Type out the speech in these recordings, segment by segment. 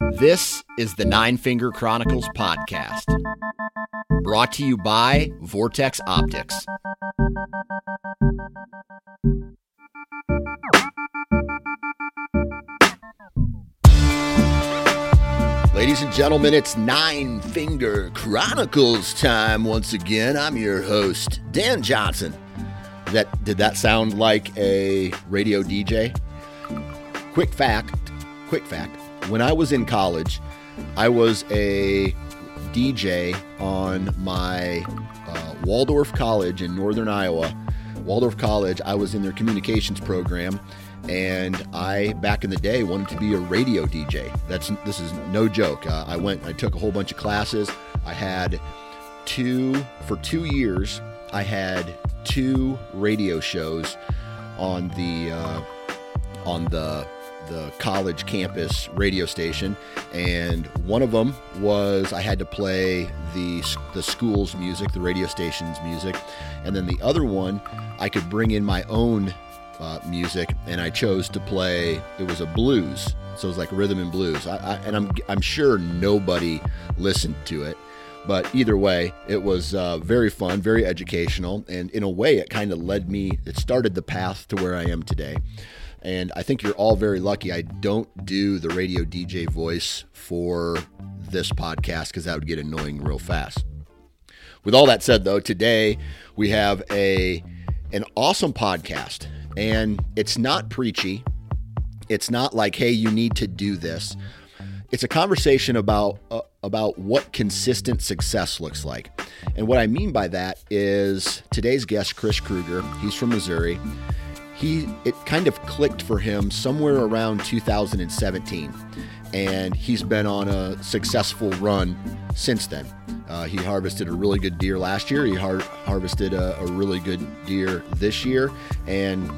This is the Nine Finger Chronicles podcast, brought to you by Vortex Optics. Ladies and gentlemen, it's Nine Finger Chronicles time once again. I'm your host, Dan Johnson. That did that sound like a radio DJ? Quick fact, quick fact when I was in college, I was a DJ on my uh, Waldorf College in Northern Iowa. Waldorf College, I was in their communications program, and I back in the day wanted to be a radio DJ. That's this is no joke. Uh, I went, I took a whole bunch of classes. I had two for two years. I had two radio shows on the uh, on the the college campus radio station, and one of them was I had to play the the school's music, the radio station's music, and then the other one I could bring in my own uh, music, and I chose to play. It was a blues, so it was like rhythm and blues. I, I, and I'm I'm sure nobody listened to it. But either way, it was uh, very fun, very educational, and in a way, it kind of led me, it started the path to where I am today. And I think you're all very lucky. I don't do the radio DJ voice for this podcast because that would get annoying real fast. With all that said, though, today we have a an awesome podcast, and it's not preachy. It's not like, "Hey, you need to do this." It's a conversation about uh, about what consistent success looks like, and what I mean by that is today's guest, Chris Kruger. He's from Missouri he it kind of clicked for him somewhere around 2017 and he's been on a successful run since then. Uh, he harvested a really good deer last year. He har- harvested a, a really good deer this year and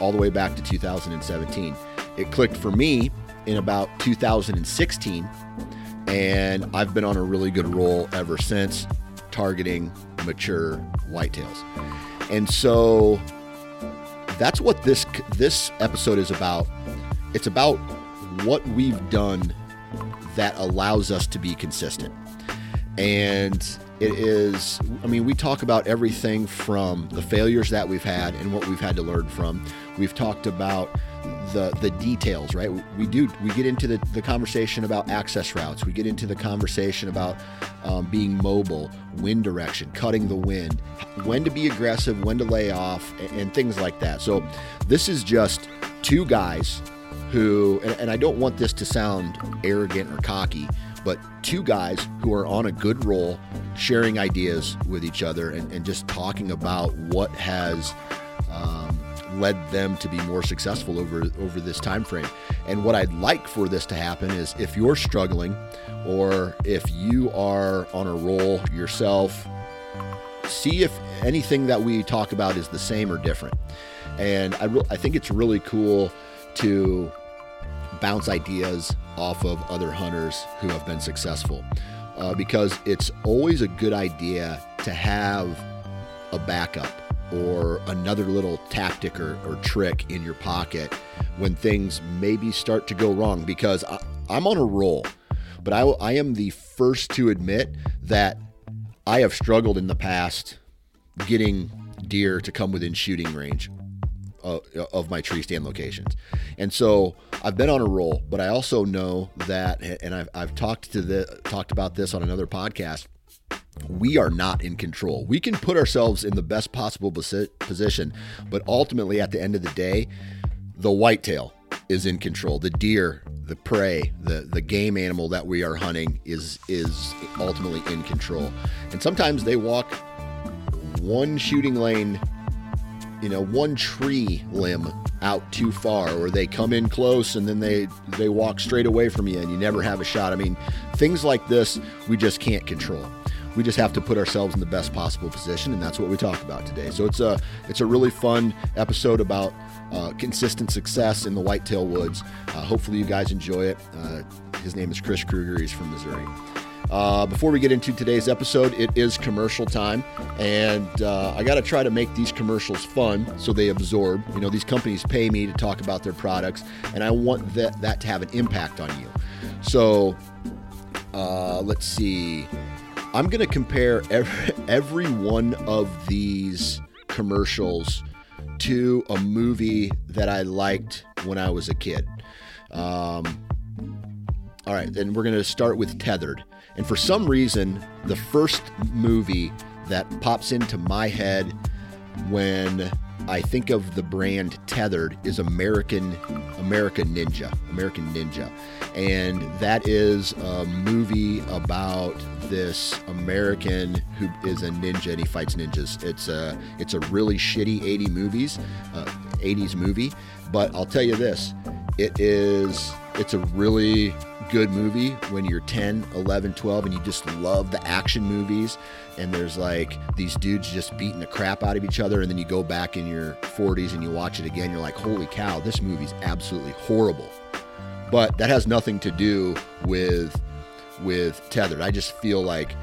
all the way back to 2017 it clicked for me in about 2016 and i've been on a really good roll ever since targeting mature whitetails. And so that's what this this episode is about. It's about what we've done that allows us to be consistent. And it is I mean, we talk about everything from the failures that we've had and what we've had to learn from. We've talked about the the details, right? We do we get into the, the conversation about access routes. We get into the conversation about um, being mobile, wind direction, cutting the wind, when to be aggressive, when to lay off, and, and things like that. So this is just two guys who, and, and I don't want this to sound arrogant or cocky, but two guys who are on a good roll, sharing ideas with each other, and, and just talking about what has. Um, led them to be more successful over over this time frame. And what I'd like for this to happen is if you're struggling or if you are on a roll yourself, see if anything that we talk about is the same or different. And I, re- I think it's really cool to bounce ideas off of other hunters who have been successful uh, because it's always a good idea to have a backup or another little tactic or, or trick in your pocket when things maybe start to go wrong because I, I'm on a roll. But I, I am the first to admit that I have struggled in the past getting deer to come within shooting range of, of my tree stand locations. And so I've been on a roll, but I also know that, and I've, I've talked to the talked about this on another podcast. We are not in control. We can put ourselves in the best possible position, but ultimately, at the end of the day, the whitetail is in control. The deer, the prey, the the game animal that we are hunting is is ultimately in control. And sometimes they walk one shooting lane you know one tree limb out too far or they come in close and then they they walk straight away from you and you never have a shot i mean things like this we just can't control we just have to put ourselves in the best possible position and that's what we talk about today so it's a it's a really fun episode about uh, consistent success in the whitetail woods uh, hopefully you guys enjoy it uh, his name is chris kruger he's from missouri uh, before we get into today's episode, it is commercial time, and uh, I got to try to make these commercials fun so they absorb. You know, these companies pay me to talk about their products, and I want that that to have an impact on you. So, uh, let's see. I'm going to compare every, every one of these commercials to a movie that I liked when I was a kid. Um, all right, then we're going to start with Tethered. And for some reason, the first movie that pops into my head when I think of the brand Tethered is American American Ninja, American Ninja. And that is a movie about this American who is a ninja and he fights ninjas. It's a it's a really shitty 80 movies, uh, 80s movie, but I'll tell you this, it is it's a really good movie when you're 10, 11, 12, and you just love the action movies. And there's like these dudes just beating the crap out of each other. And then you go back in your 40s and you watch it again. You're like, holy cow, this movie's absolutely horrible. But that has nothing to do with with tethered. I just feel like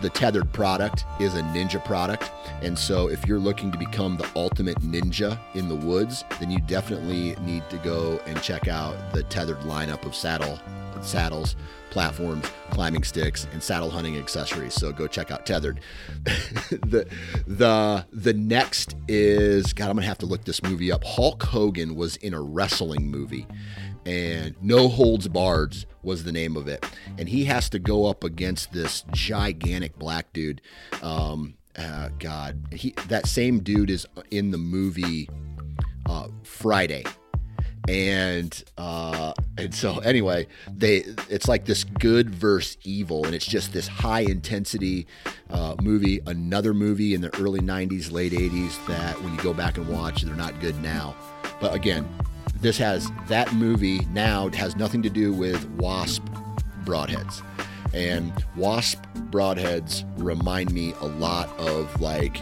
the tethered product is a ninja product. And so if you're looking to become the ultimate ninja in the woods, then you definitely need to go and check out the tethered lineup of saddle saddles, platforms, climbing sticks, and saddle hunting accessories. So go check out Tethered. the the the next is God. I'm gonna have to look this movie up. Hulk Hogan was in a wrestling movie, and No Holds Barred was the name of it. And he has to go up against this gigantic black dude. Um, uh, God, he that same dude is in the movie uh, Friday and uh, and so anyway, they it's like this good versus evil, and it's just this high intensity uh, movie. Another movie in the early '90s, late '80s that when you go back and watch, they're not good now. But again, this has that movie now has nothing to do with Wasp broadheads, and Wasp broadheads remind me a lot of like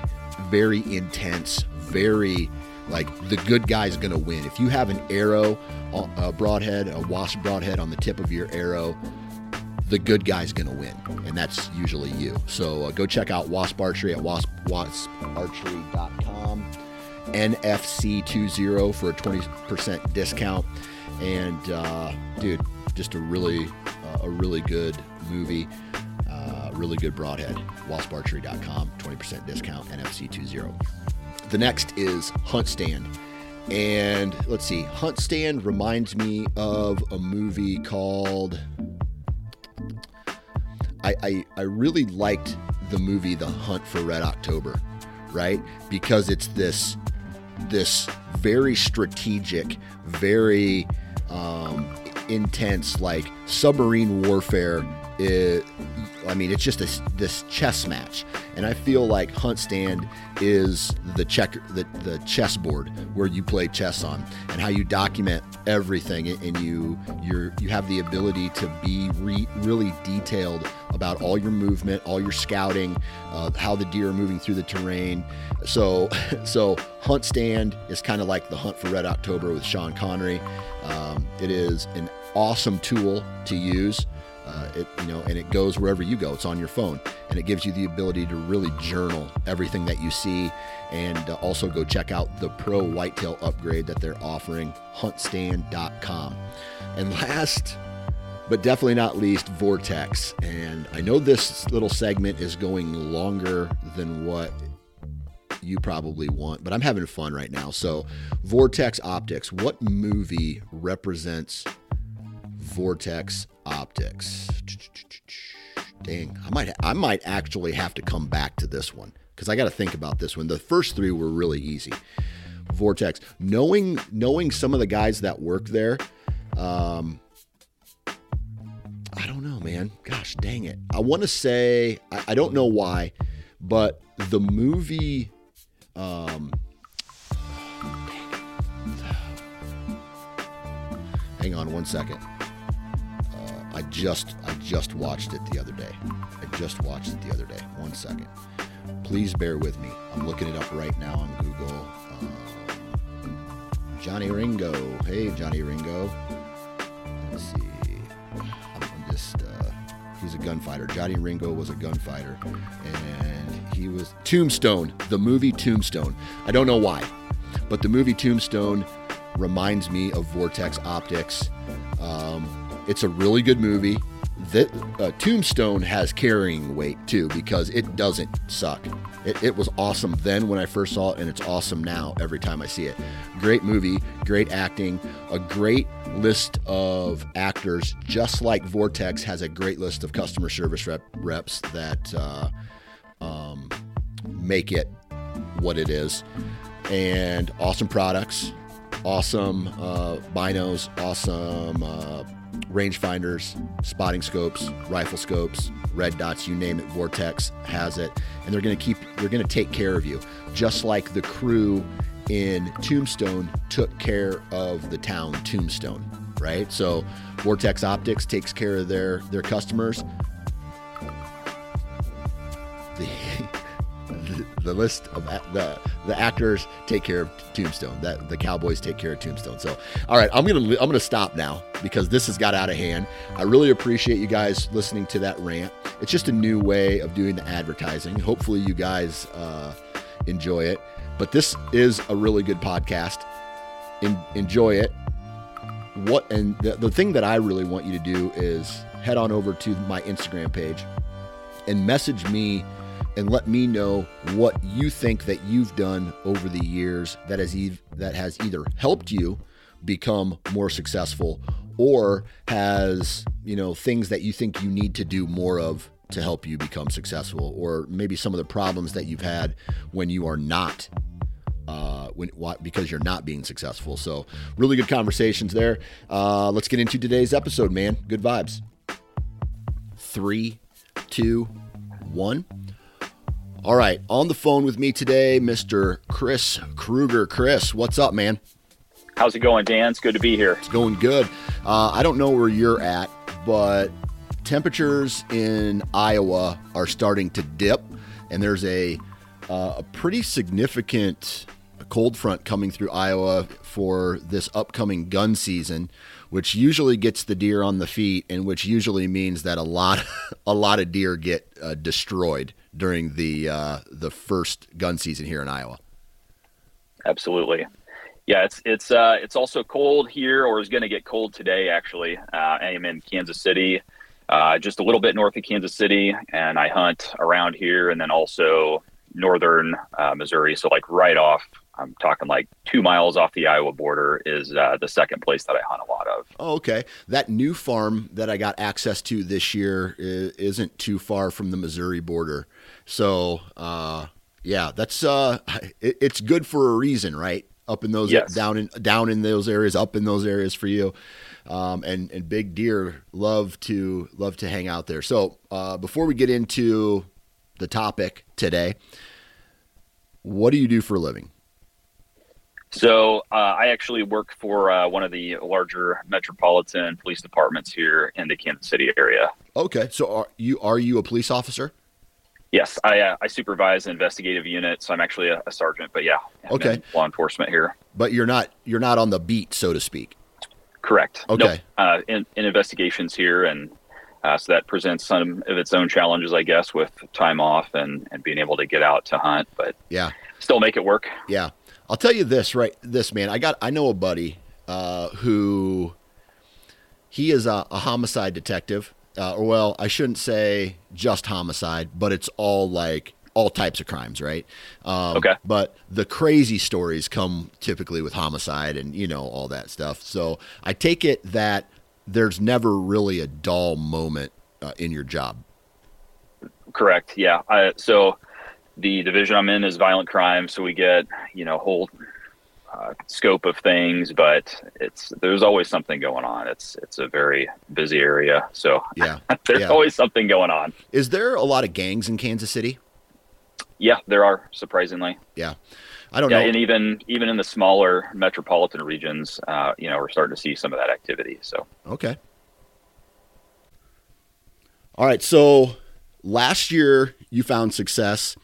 very intense, very like the good guy's going to win. If you have an arrow, a broadhead, a wasp broadhead on the tip of your arrow, the good guy's going to win, and that's usually you. So uh, go check out Wasp Archery at wasp, wasparchery.com. NFC20 for a 20% discount. And uh, dude, just a really, uh, a really good movie. Uh, really good broadhead. Wasparchery.com, 20% discount, NFC20. The next is Hunt Stand. And let's see, Hunt Stand reminds me of a movie called. I, I, I really liked the movie The Hunt for Red October, right? Because it's this this very strategic, very um, intense, like submarine warfare. It, I mean, it's just this this chess match, and I feel like Hunt Stand is the check the, the chessboard where you play chess on, and how you document everything, and you you you have the ability to be re, really detailed about all your movement, all your scouting, uh, how the deer are moving through the terrain. So so Hunt Stand is kind of like the Hunt for Red October with Sean Connery. Um, it is an awesome tool to use Uh, it you know, and it goes wherever you go. It's on your phone, and it gives you the ability to really journal everything that you see, and uh, also go check out the Pro Whitetail upgrade that they're offering, HuntStand.com. And last, but definitely not least, Vortex. And I know this little segment is going longer than what you probably want, but I'm having fun right now. So, Vortex Optics. What movie represents Vortex Optics? Dang, I might I might actually have to come back to this one because I got to think about this one. The first three were really easy. Vortex, knowing knowing some of the guys that work there, um, I don't know, man. Gosh, dang it. I want to say I, I don't know why, but the movie um, hang on one second. I just I just watched it the other day. I just watched it the other day. One second. Please bear with me. I'm looking it up right now on Google. Um, Johnny Ringo. Hey, Johnny Ringo. Let's see. I'm just. Uh, he's a gunfighter. Johnny Ringo was a gunfighter, and he was Tombstone, the movie Tombstone. I don't know why, but the movie Tombstone reminds me of Vortex Optics. It's a really good movie. That uh, Tombstone has carrying weight too because it doesn't suck. It, it, was awesome then when I first saw it, and it's awesome now every time I see it. Great movie, great acting, a great list of actors, just like Vortex has a great list of customer service rep, reps that uh, um, make it what it is. And awesome products, awesome uh, binos, awesome uh, rangefinders, spotting scopes, rifle scopes, red dots, you name it, Vortex has it. And they're going to keep, they're going to take care of you. Just like the crew in Tombstone took care of the town Tombstone, right? So Vortex Optics takes care of their, their customers the, the, the list of the the actors take care of Tombstone. That the Cowboys take care of Tombstone. So, all right, I'm gonna I'm gonna stop now because this has got out of hand. I really appreciate you guys listening to that rant. It's just a new way of doing the advertising. Hopefully, you guys uh, enjoy it. But this is a really good podcast. In, enjoy it. What and the, the thing that I really want you to do is head on over to my Instagram page and message me and let me know what you think that you've done over the years that has e- that has either helped you become more successful or has you know things that you think you need to do more of to help you become successful or maybe some of the problems that you've had when you are not uh, when because you're not being successful. So really good conversations there. Uh, let's get into today's episode man. Good vibes. Three two one all right, on the phone with me today, Mr. Chris Kruger. Chris, what's up, man? How's it going, Dan? It's good to be here. It's going good. Uh, I don't know where you're at, but temperatures in Iowa are starting to dip, and there's a uh, a pretty significant cold front coming through Iowa for this upcoming gun season, which usually gets the deer on the feet, and which usually means that a lot a lot of deer get uh, destroyed during the uh, the first gun season here in Iowa. Absolutely, yeah. It's it's uh, it's also cold here, or is going to get cold today. Actually, uh, I am in Kansas City, uh, just a little bit north of Kansas City, and I hunt around here, and then also northern uh, Missouri. So like right off I'm talking like two miles off the Iowa border is uh, the second place that I hunt a lot of. Oh, okay. That new farm that I got access to this year isn't too far from the Missouri border. So, uh, yeah, that's uh, it, it's good for a reason, right? Up in those yes. down in down in those areas, up in those areas for you. Um, and and big deer love to love to hang out there. So uh, before we get into the topic today, what do you do for a living? So uh, I actually work for uh, one of the larger metropolitan police departments here in the Kansas City area. Okay, so are you are you a police officer? Yes, I uh, I supervise an investigative unit, so I'm actually a, a sergeant. But yeah, okay, law enforcement here. But you're not you're not on the beat, so to speak. Correct. Okay. Nope. Uh, in, in investigations here, and Uh, so that presents some of its own challenges, I guess, with time off and, and being able to get out to hunt. But yeah, still make it work. Yeah, I'll tell you this right, this man. I got I know a buddy uh, who he is a, a homicide detective. Uh, or well, I shouldn't say just homicide, but it's all like all types of crimes, right? Um, okay. But the crazy stories come typically with homicide and you know all that stuff. So I take it that there's never really a dull moment uh, in your job. Correct. Yeah. I, so the division I'm in is violent crime, so we get you know whole uh, scope of things, but it's there's always something going on. It's it's a very busy area, so yeah, there's yeah. always something going on. Is there a lot of gangs in Kansas City? Yeah, there are surprisingly. Yeah. I don't yeah, know. and even even in the smaller metropolitan regions, uh, you know, we're starting to see some of that activity. So okay. All right. So last year you found success.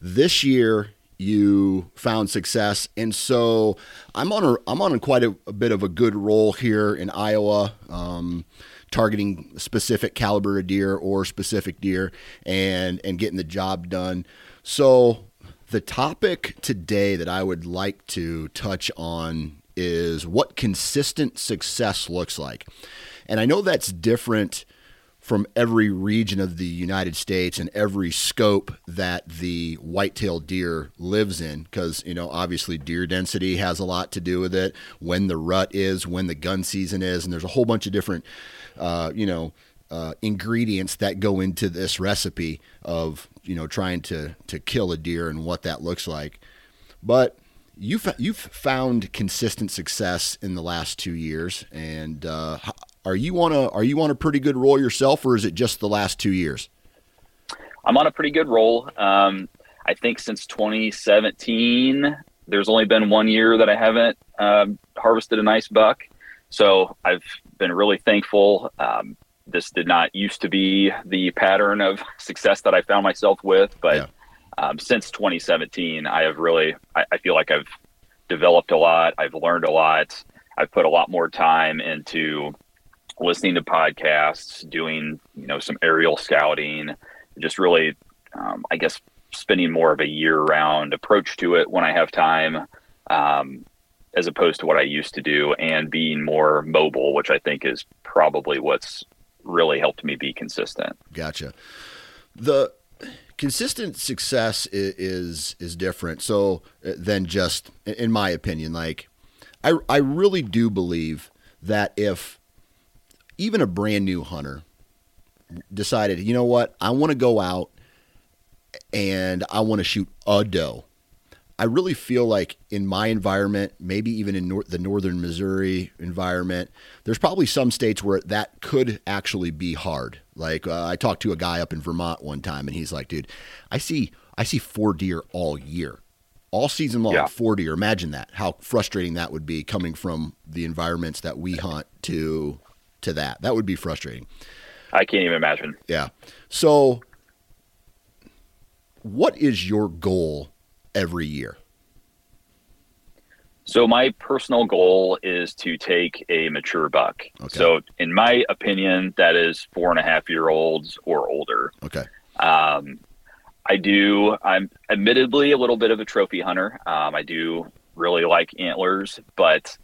This year you found success, and so I'm on a I'm on a quite a, a bit of a good roll here in Iowa. Um, targeting specific caliber of deer or specific deer and and getting the job done. So the topic today that I would like to touch on is what consistent success looks like. And I know that's different from every region of the United States and every scope that the white-tailed deer lives in because you know obviously deer density has a lot to do with it when the rut is when the gun season is and there's a whole bunch of different uh, you know uh, ingredients that go into this recipe of you know trying to to kill a deer and what that looks like. But you've you've found consistent success in the last two years and uh, are you on a are you on a pretty good roll yourself, or is it just the last two years? I'm on a pretty good roll. Um, I think since 2017, there's only been one year that I haven't um, harvested a nice buck. So I've been really thankful. Um, this did not used to be the pattern of success that I found myself with, but yeah. Um, since 2017, I have really, I, I feel like I've developed a lot. I've learned a lot. I've put a lot more time into listening to podcasts, doing you know some aerial scouting, just really, um, I guess, spending more of a year-round approach to it when I have time, um, as opposed to what I used to do, and being more mobile, which I think is probably what's really helped me be consistent. Gotcha. The consistent success is, is is, different so uh, than just in my opinion like I I really do believe that if even a brand new hunter decided, you know what, I want to go out and I want to shoot a doe. I really feel like in my environment, maybe even in nor- the northern Missouri environment, there's probably some states where that could actually be hard. Like uh, I talked to a guy up in Vermont one time, and he's like, "Dude, I see I see four deer all year, all season long, yeah. four deer. Imagine that. How frustrating that would be coming from the environments that we hunt to to that. That would be frustrating. I can't even imagine. Yeah. So, what is your goal every year? So, my personal goal is to take a mature buck. Okay. So, in my opinion, that is four and a half year olds or older. Okay. Um, I do. I'm admittedly a little bit of a trophy hunter. Um, I do really like antlers, but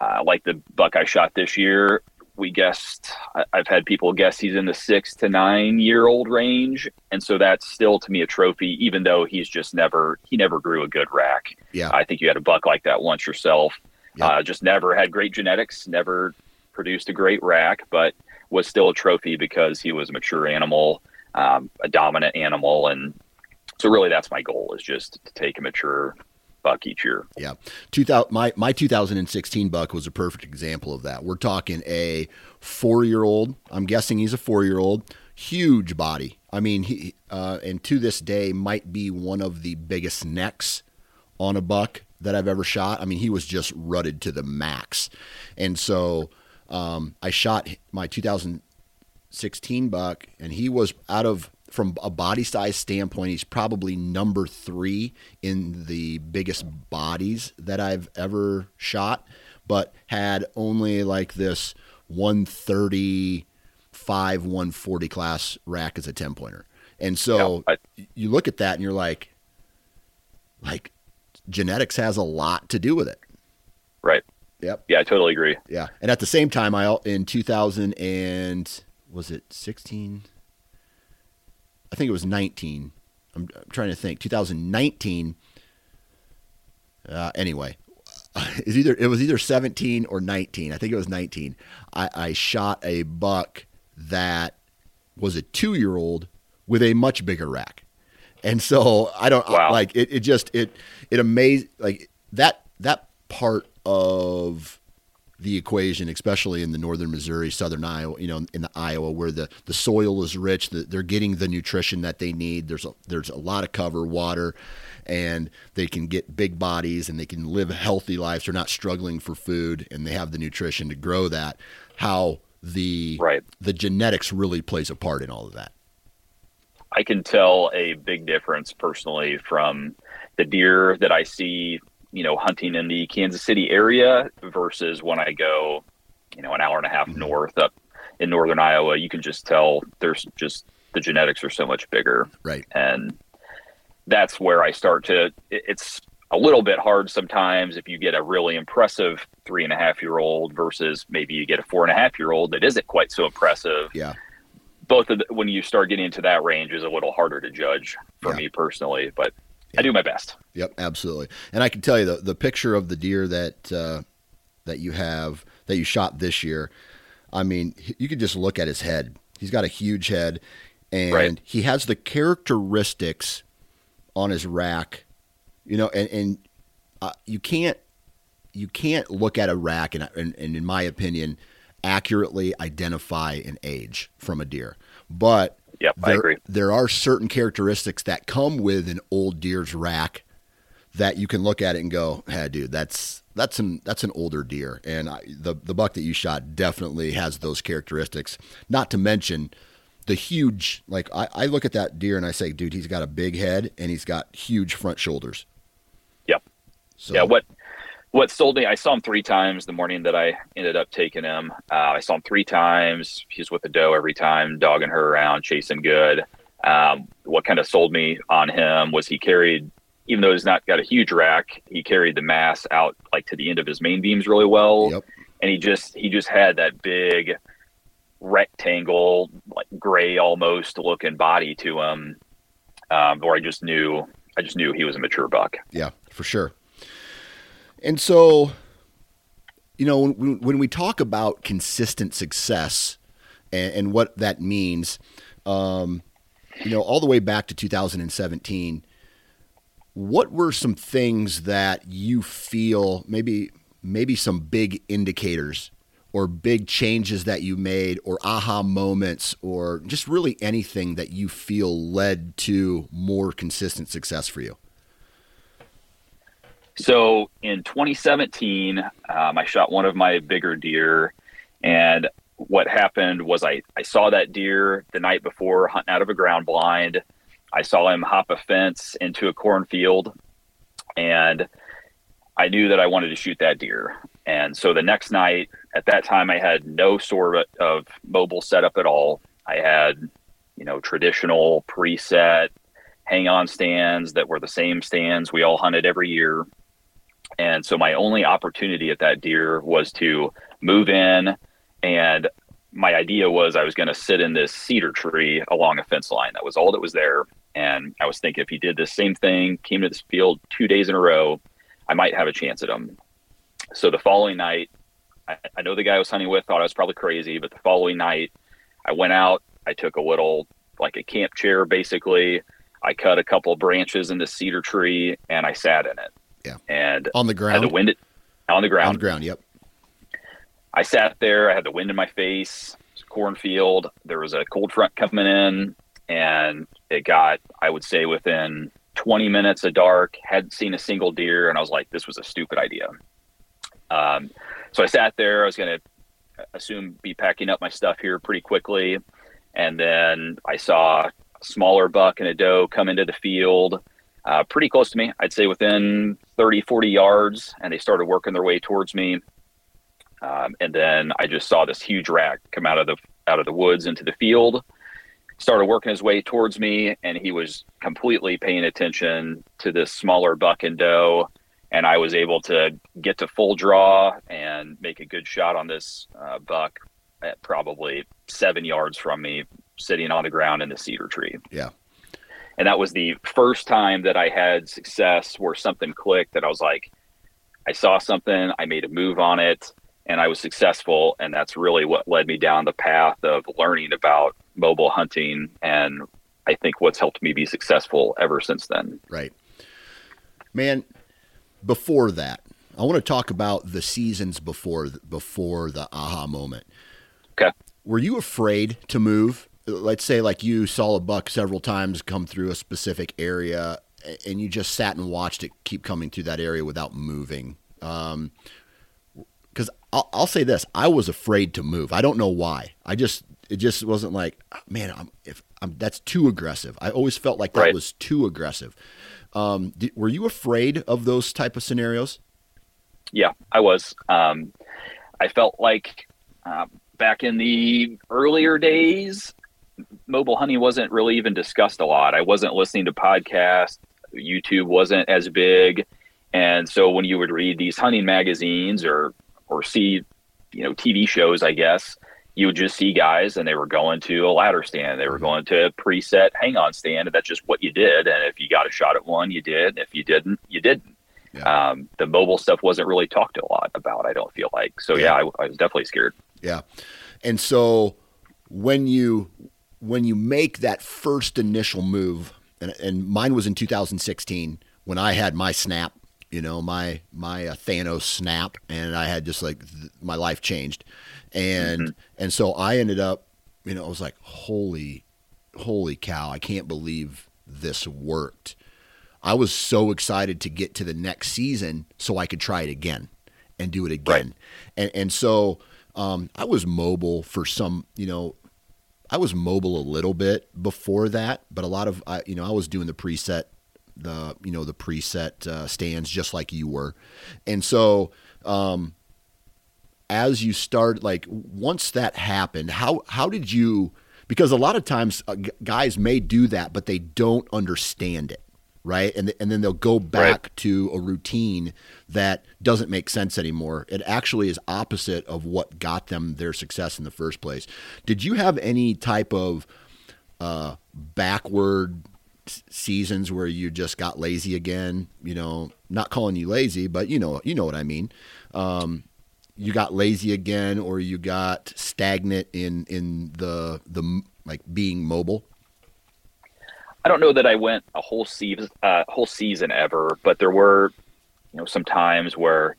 uh, like the buck I shot this year, we guessed i've had people guess he's in the six to nine year old range. And so that's still to me a trophy even though he's just never he never grew a good rack. Yeah. I think you had a buck like that once yourself. Uh, just never had great genetics never produced a great rack but was still a trophy because he was a mature animal um, a dominant animal. And so really that's my goal is just to take a mature buck each year. Yeah, 2000, my my 2016 buck was a perfect example of that. We're talking a four year old. I'm guessing he's a four year old. Huge body. I mean, he uh, and to this day might be one of the biggest necks on a buck that I've ever shot. I mean, he was just rutted to the max, and so um, I shot my 2016 buck, and he was out of from a body size standpoint, he's probably number three in the biggest bodies that I've ever shot, but had only like this 134 five 140 class rack as a 10 pointer. And so Yeah, you look at that and you're like, like genetics has a lot to do with it. Right. Yep. Yeah, I totally agree. Yeah. And at the same time, I in 2000 and was it 16? I think it was 19. I'm, I'm trying to think. 2019. Uh, anyway, it's either it was either 17 or 19. I think it was 19. I, I shot a buck that was a two year old with a much bigger rack, and so I don't Wow. like it. It just it it amazed like that that part of the equation, especially in the northern Missouri, southern Iowa, you know, in the Iowa where the, the soil is rich, the, they're getting the nutrition that they need. There's a, there's a lot of cover, water, and they can get big bodies and they can live healthy lives. They're not struggling for food and they have the nutrition to grow that. How the Right. the genetics really plays a part in all of that. I can tell a big difference personally from the deer that I see, you know, hunting in the Kansas City area versus when I go, you know, an hour and a half Mhm. north up in northern Iowa. You can just tell there's just the genetics are so much bigger. Right. And that's where I start to, it- it's a little bit hard sometimes if you get a really impressive three and a half year old versus maybe you get a four and a half year old that isn't quite so impressive Yeah. both of the, when you start getting into that range is a little harder to judge for Yeah. me personally, but. I do my best. Yep, absolutely. And I can tell you the the picture of the deer that uh, that you have that you shot this year. I mean, you could just look at his head. He's got a huge head, and Right. he has the characteristics on his rack. You know, and and uh, you can't you can't look at a rack and, and, and in my opinion accurately identify an age from a deer. But Yep, I there, agree. there are certain characteristics that come with an old deer's rack that you can look at it and go, "Hey, dude, that's that's an that's an older deer." And I, the the buck that you shot definitely has those characteristics. Not to mention the huge, like I, I look at that deer and I say, "Dude, he's got a big head and he's got huge front shoulders." Yep. So, yeah, what what sold me? I saw him three times the morning that I ended up taking him. Uh, I saw him three times. He's with the doe every time, dogging her around, chasing good. Um, what kind of sold me on him was he carried, even though he's not got a huge rack, he carried the mass out like to the end of his main beams really well. Yep. and he just he just had that big rectangle like gray almost looking body to him um where i just knew i just knew he was a mature buck Yeah, for sure. And so, you know, when, when we talk about consistent success and, and what that means, um, you know, all the way back to 2017, what were some things that you feel maybe maybe some big indicators or big changes that you made or aha moments or just really anything that you feel led to more consistent success for you? So in 2017, um, I shot one of my bigger deer, and what happened was I, I saw that deer the night before hunting out of a ground blind. I saw him hop a fence into a cornfield, and I knew that I wanted to shoot that deer. And so the next night, at that time, I had no sort of, mobile setup at all. I had, you know, traditional preset hang on stands that were the same stands we all hunted every year. And so my only opportunity at that deer was to move in. And my idea was I was going to sit in this cedar tree along a fence line. That was all that was there. And I was thinking if he did the same thing, came to this field two days in a row, I might have a chance at him. So the following night, I, I know the guy I was hunting with thought I was probably crazy, but the following night, I went out. I took a little, like a camp chair, basically. I cut a couple branches in the cedar tree and I sat in it. Yeah. And On the ground? the wind on the ground. On the ground, yep. I sat there. I had the wind in my face. Cornfield. There was a cold front coming in, and it got, I would say, within 20 minutes of dark. Hadn't seen a single deer, and I was like, "This was a stupid idea." Um, so I sat there. I was going to assume be packing up my stuff here pretty quickly, and then I saw a smaller buck and a doe come into the field. Uh, pretty close to me, I'd say within 30, 40 yards, and they started working their way towards me. Um, and then I just saw this huge rack come out of the out of the woods into the field. Started working his way towards me, and he was completely paying attention to this smaller buck and doe. And I was able to get to full draw and make a good shot on this uh, buck at probably seven yards from me, sitting on the ground in the cedar tree. Yeah. And that was the first time that I had success where something clicked that I was like, I saw something, I made a move on it, and I was successful. And that's really what led me down the path of learning about mobile hunting. And I think what's helped me be successful ever since then. Right. Man, before that, I want to talk about the seasons before before the aha moment. Okay. Were you afraid to move? Let's say like you saw a buck several times come through a specific area and you just sat and watched it keep coming through that area without moving. Um, because I'll, I'll, say this, I was afraid to move. I don't know why. I just it just wasn't like, man, I'm, if I'm, that's too aggressive. I always felt like that right. was too aggressive. Um, did, were you afraid of those type of scenarios? Yeah, I was. Um, I felt like uh, back in the earlier days, mobile hunting wasn't really even discussed a lot. I wasn't listening to podcasts. YouTube wasn't as big. And so when you would read these hunting magazines or or see, you know, TV shows, I guess, you would just see guys and they were going to a ladder stand, they were going to a preset hang on stand, and that's just what you did. And if you got a shot at one, you did. If you didn't, you didn't. Yeah. Um, the mobile stuff wasn't really talked a lot about. I don't feel like so. Yeah, yeah I, I was definitely scared. Yeah, and so when you when you make that first initial move, and, and mine was in 2016 when I had my snap you know, my my uh, Thanos snap, and I had just like th- my life changed, and mm-hmm. and so I ended up, you know, I was like, holy, holy cow, I can't believe this worked. I was so excited to get to the next season so I could try it again and do it again, right. and and so um, I was mobile for some, you know, I was mobile a little bit before that, but a lot of I, you know, I was doing the preset the you know the preset uh, stands just like you were, and so um, as you start like once that happened, how how did you? Because a lot of times uh, guys may do that, but they don't understand it, right? And and then they'll go back right. to a routine that doesn't make sense anymore. It actually is opposite of what got them their success in the first place. Did you have any type of uh, backward seasons where you just got lazy again. You know, not calling you lazy, but you know, you know what I mean. Um, you got lazy again, or you got stagnant in in the the like being mobile. I don't know that I went a whole season uh, whole season ever, but there were you know some times where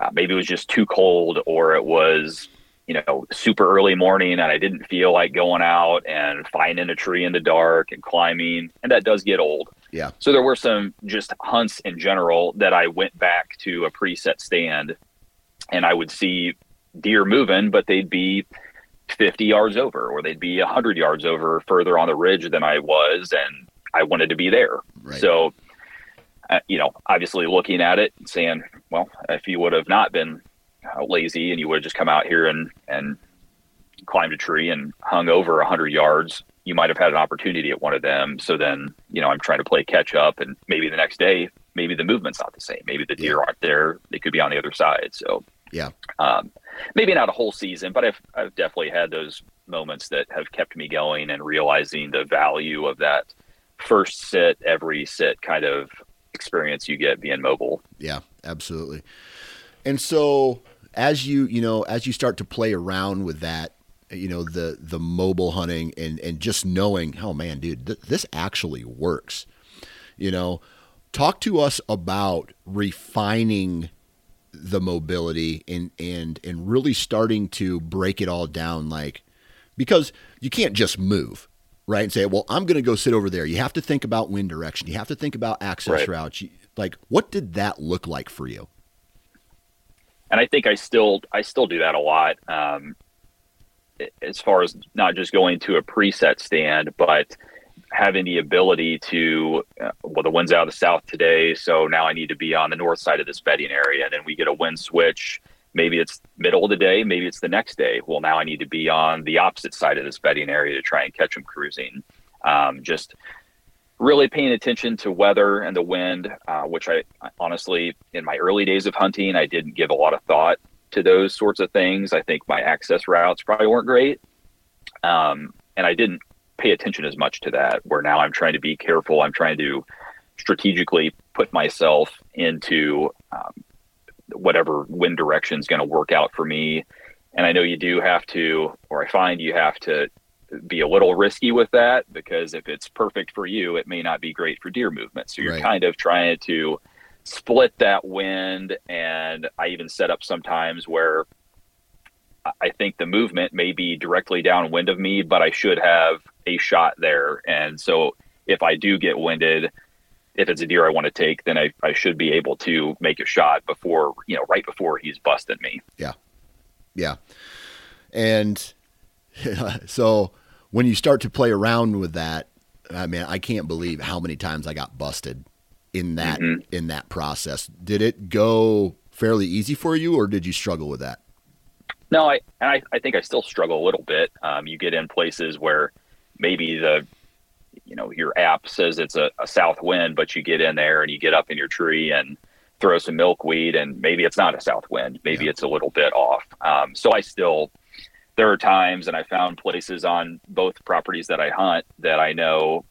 uh, maybe it was just too cold, or it was you know, super early morning and I didn't feel like going out and finding a tree in the dark and climbing. And that does get old. Yeah. So there were some just hunts in general that I went back to a preset stand and I would see deer moving, but they'd be 50 yards over or they'd be 100 yards over further on the ridge than I was. And I wanted to be there. Right. So, uh, you know, obviously looking at it and saying, well, if you would have not been uh, lazy and you would have just come out here and and climbed a tree and hung over 100 yards you might have had an opportunity at one of them so then you know i'm trying to play catch up and maybe the next day maybe the movement's not the same maybe the deer yeah. aren't there they could be on the other side so yeah. Um, maybe not a whole season but i've i've definitely had those moments that have kept me going and realizing the value of that first sit every sit kind of experience you get being mobile. Yeah absolutely. And so as you you know as you start to play around with that you know the the mobile hunting and and just knowing oh man dude th- this actually works you know talk to us about refining the mobility and and and really starting to break it all down like because you can't just move right and say well i'm going to go sit over there you have to think about wind direction you have to think about access right. routes like what did that look like for you and I think I still I still do that a lot. Um, as far as not just going to a preset stand, but having the ability to uh, well the wind's out of the south today so now i need to be on the north side of this bedding area and then we get a wind switch maybe it's middle of the day, maybe it's the next day. Well, now I need to be on the opposite side of this bedding area to try and catch them cruising. Um, just really paying attention to weather and the wind, uh, which I honestly, in my early days of hunting, I didn't give a lot of thought to those sorts of things. I think my access routes probably weren't great. Um, and I didn't pay attention as much to that, where now I'm trying to be careful. I'm trying to strategically put myself into um, whatever wind direction is going to work out for me. And I know you do have to, or I find you have to be a little risky with that because if it's perfect for you, it may not be great for deer movement. So you're right. kind of trying to split that wind. And I even set up sometimes where I think the movement may be directly downwind of me, but I should have a shot there. And so if I do get winded, if it's a deer I want to take, then I, I should be able to make a shot before, you know, right before he's busting me. Yeah. Yeah. And so when you start to play around with that, I mean, I can't believe how many times I got busted in that mm-hmm. in that process. Did it go fairly easy for you, or did you struggle with that? No, I I, I think I still struggle a little bit. Um, you get in places where maybe the you know your app says it's a, a south wind, but you get in there and you get up in your tree and throw some milkweed, and maybe it's not a south wind, maybe yeah. it's a little bit off. Um, so I still there are times, and I found places on both properties that I hunt that I know,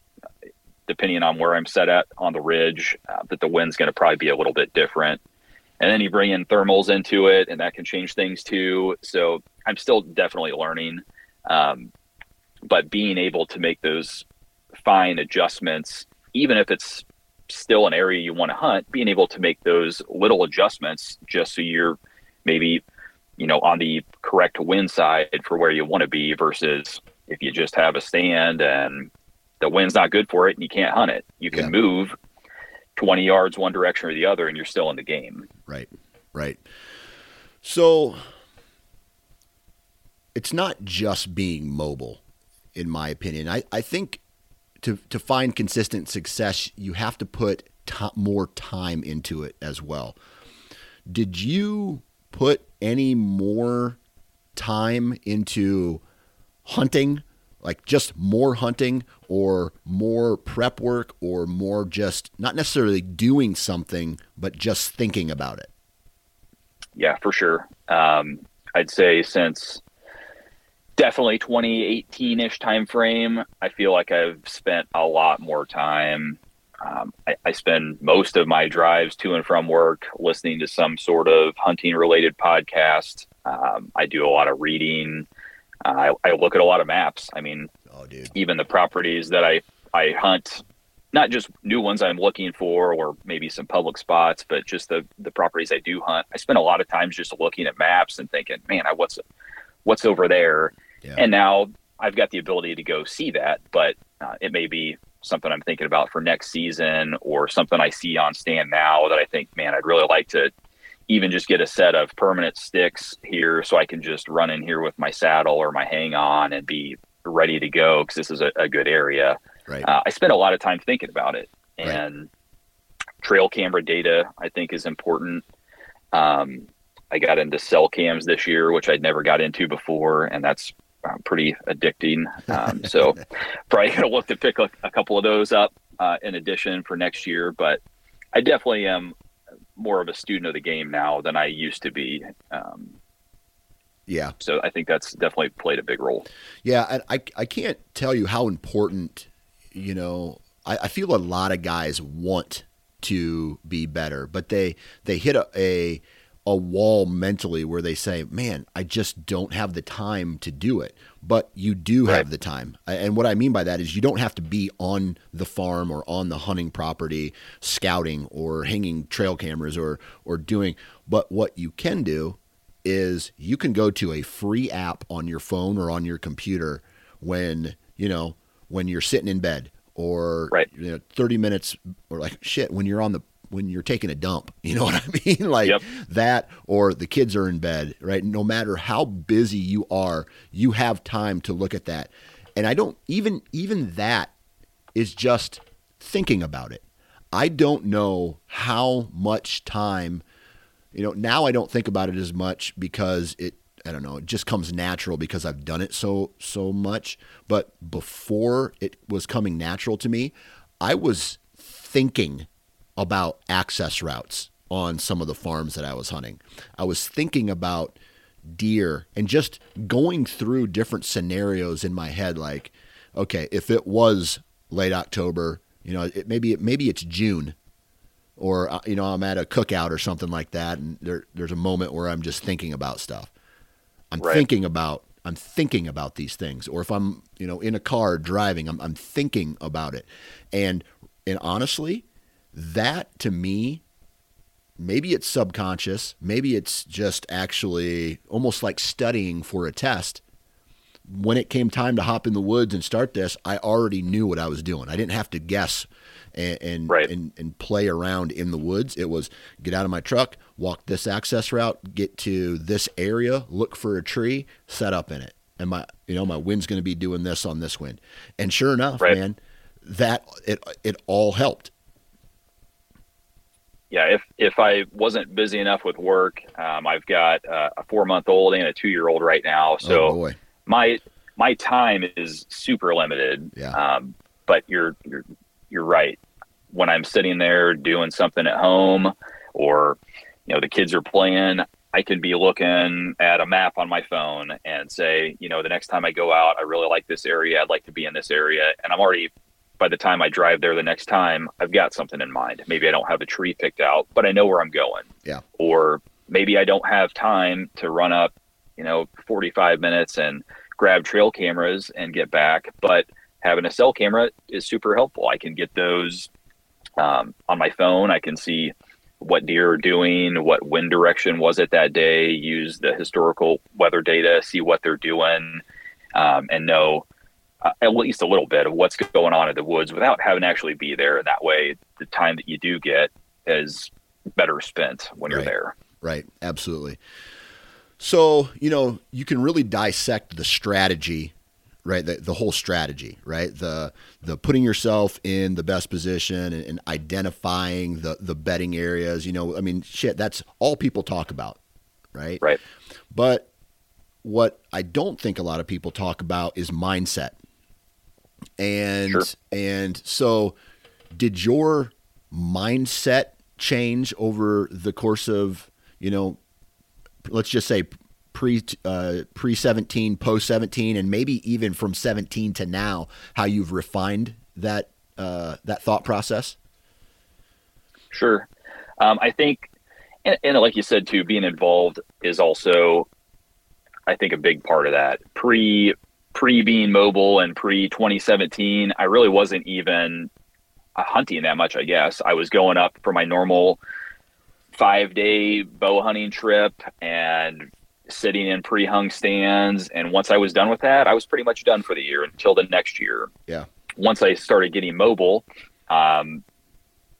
depending on where I'm set at on the ridge, uh, that the wind's going to probably be a little bit different. And then you bring in thermals into it, and that can change things too. So I'm still definitely learning. Um, but being able to make those fine adjustments, even if it's still an area you want to hunt, being able to make those little adjustments just so you're maybe you know, on the correct wind side for where you want to be versus if you just have a stand and the wind's not good for it and you can't hunt it. You can yeah. move 20 yards one direction or the other and you're still in the game. Right. Right. So it's not just being mobile, in my opinion. I, I think to, to find consistent success, you have to put t- more time into it as well. Did you put any more time into hunting, like just more hunting or more prep work or more just not necessarily doing something, but just thinking about it? Yeah, for sure. Um, I'd say since definitely 2018 ish time frame, I feel like I've spent a lot more time um, I, I, spend most of my drives to and from work listening to some sort of hunting related podcast. Um, I do a lot of reading. I, I, look at a lot of maps. I mean, oh, even the properties that I, I hunt, not just new ones I'm looking for or maybe some public spots, but just the, the properties I do hunt. I spend a lot of times just looking at maps and thinking, man, I, what's, what's over there? Yeah. And now I've got the ability to go see that, but uh, it may be something I'm thinking about for next season or something I see on stand now that I think, man, I'd really like to even just get a set of permanent sticks here so I can just run in here with my saddle or my hang on and be ready to go because this is a, a, good area. Right. Uh, I spent a lot of time thinking about it and right. trail camera data I think is important. Um, I got into cell cams this year, which I'd never got into before, and that's uh, pretty addicting. Um, so probably going to look to pick a, a, couple of those up uh, in addition for next year. But I definitely am more of a student of the game now than I used to be. Um, yeah. So I think that's definitely played a big role. Yeah, and I I can't tell you how important. You know, I, I feel a lot of guys want to be better, but they they hit a, a a wall mentally where they say, "Man, I just don't have the time to do it." But you do right. have the time. And what I mean by that is you don't have to be on the farm or on the hunting property scouting or hanging trail cameras or or doing, but what you can do is you can go to a free app on your phone or on your computer when, you know, when you're sitting in bed or right. you know 30 minutes or like shit when you're on the when you're taking a dump. You know what I mean? like yep. that, or the kids are in bed, right? No matter how busy you are, you have time to look at that. And I don't even even that is just thinking about it. I don't know how much time you know, now I don't think about it as much because it I don't know, it just comes natural because I've done it so so much. But before it was coming natural to me, I was thinking about access routes on some of the farms that I was hunting. I was thinking about deer and just going through different scenarios in my head like okay, if it was late October, you know, it, maybe maybe it's June or uh, you know, I'm at a cookout or something like that and there there's a moment where I'm just thinking about stuff. I'm right. thinking about I'm thinking about these things. Or if I'm, you know, in a car driving, I'm, I'm thinking about it. And and honestly, that to me, maybe it's subconscious, maybe it's just actually almost like studying for a test. When it came time to hop in the woods and start this, I already knew what I was doing. I didn't have to guess and and, right. and, and play around in the woods. It was get out of my truck, walk this access route, get to this area, look for a tree, set up in it. And my you know, my wind's gonna be doing this on this wind. And sure enough, right. man, that it it all helped. Yeah, if if I wasn't busy enough with work, um, I've got uh, a four month old and a two year old right now. So oh my my time is super limited. Yeah. Um, but you're you're you're right when I'm sitting there doing something at home or you know the kids are playing I can be looking at a map on my phone and say, you know, the next time I go out, I really like this area. I'd like to be in this area. And I'm already, by the time I drive there the next time, I've got something in mind. Maybe I don't have a tree picked out, but I know where I'm going. Yeah. Or maybe I don't have time to run up, you know, 45 minutes and grab trail cameras and get back. But having a cell camera is super helpful. I can get those um, on my phone. I can see what deer are doing, what wind direction was it that day, use the historical weather data, see what they're doing, um, and know uh, at least a little bit of what's going on in the woods without having to actually be there. That way, the time that you do get is better spent when you're there. Right. Absolutely. So, you know, you can really dissect the strategy right? The, the whole strategy, right? The the putting yourself in the best position and, and, identifying the the bedding areas. You know, I mean, shit, that's all people talk about, right? Right. But what I don't think a lot of people talk about is mindset. And sure. and so, did your mindset change over the course of you know, let's just say pre uh, pre 17, post 17, and maybe even from 17 to now, how you've refined that uh, that thought process? Sure, um, I think, and, and like you said too, being involved is also, I think, a big part of that. Pre pre being mobile and pre 2017, I really wasn't even hunting that much. I guess. I was going up for my normal five day bow hunting trip and sitting in pre-hung stands. And once i was done with that i was pretty much done for the year until the next year. Yeah. Once i started getting mobile um,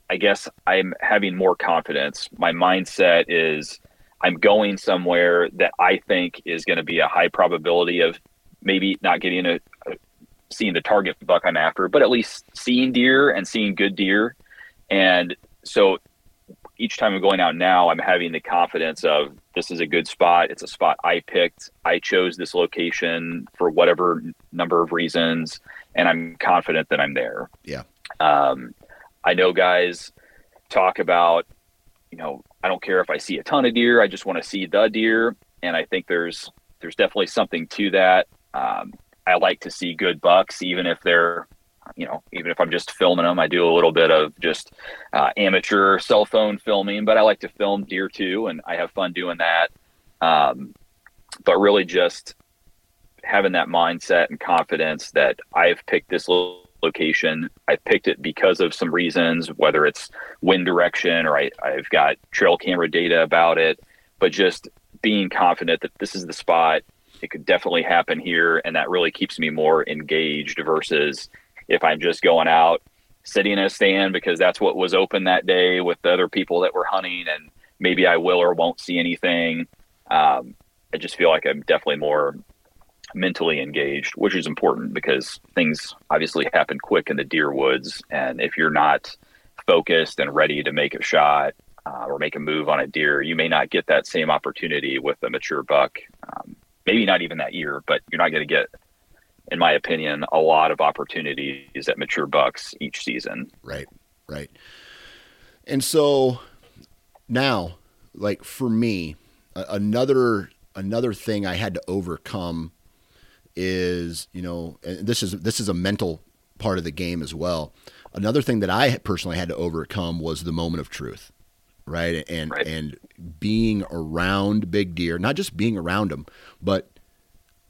i guess i'm having more confidence. My mindset is i'm going somewhere that i think is going to be a high probability of maybe not getting a, a seeing the target buck i'm after but at least seeing deer and seeing good deer and so each time I'm going out now, I'm having the confidence of this is a good spot. It's a spot I picked. I chose this location for whatever number of reasons, and I'm confident that I'm there. Yeah. Um, I know guys talk about, you know, I don't care if I see a ton of deer. I just want to see the deer, and I think there's there's definitely something to that. Um, I like to see good bucks, even if they're you know, even if I'm just filming them, I do a little bit of just uh, amateur cell phone filming, but I like to film deer too, and I have fun doing that. Um, but really, just having that mindset and confidence that I've picked this location. I picked it because of some reasons, whether it's wind direction or I, I've got trail camera data about it, but just being confident that this is the spot. It could definitely happen here, and that really keeps me more engaged versus if I'm just going out sitting in a stand because that's what was open that day with the other people that were hunting and maybe I will or won't see anything. Um, I just feel like I'm definitely more mentally engaged, which is important because things obviously happen quick in the deer woods. And if you're not focused and ready to make a shot, uh, or make a move on a deer, you may not get that same opportunity with a mature buck. Um, maybe not even that year, but you're not going to get, in my opinion, a lot of opportunities at mature bucks each season. Right, right. And so now, like for me, another another thing I had to overcome is you know this is this is a mental part of the game as well. Another thing that I personally had to overcome was the moment of truth, right? And right. and being around big deer, not just being around them, but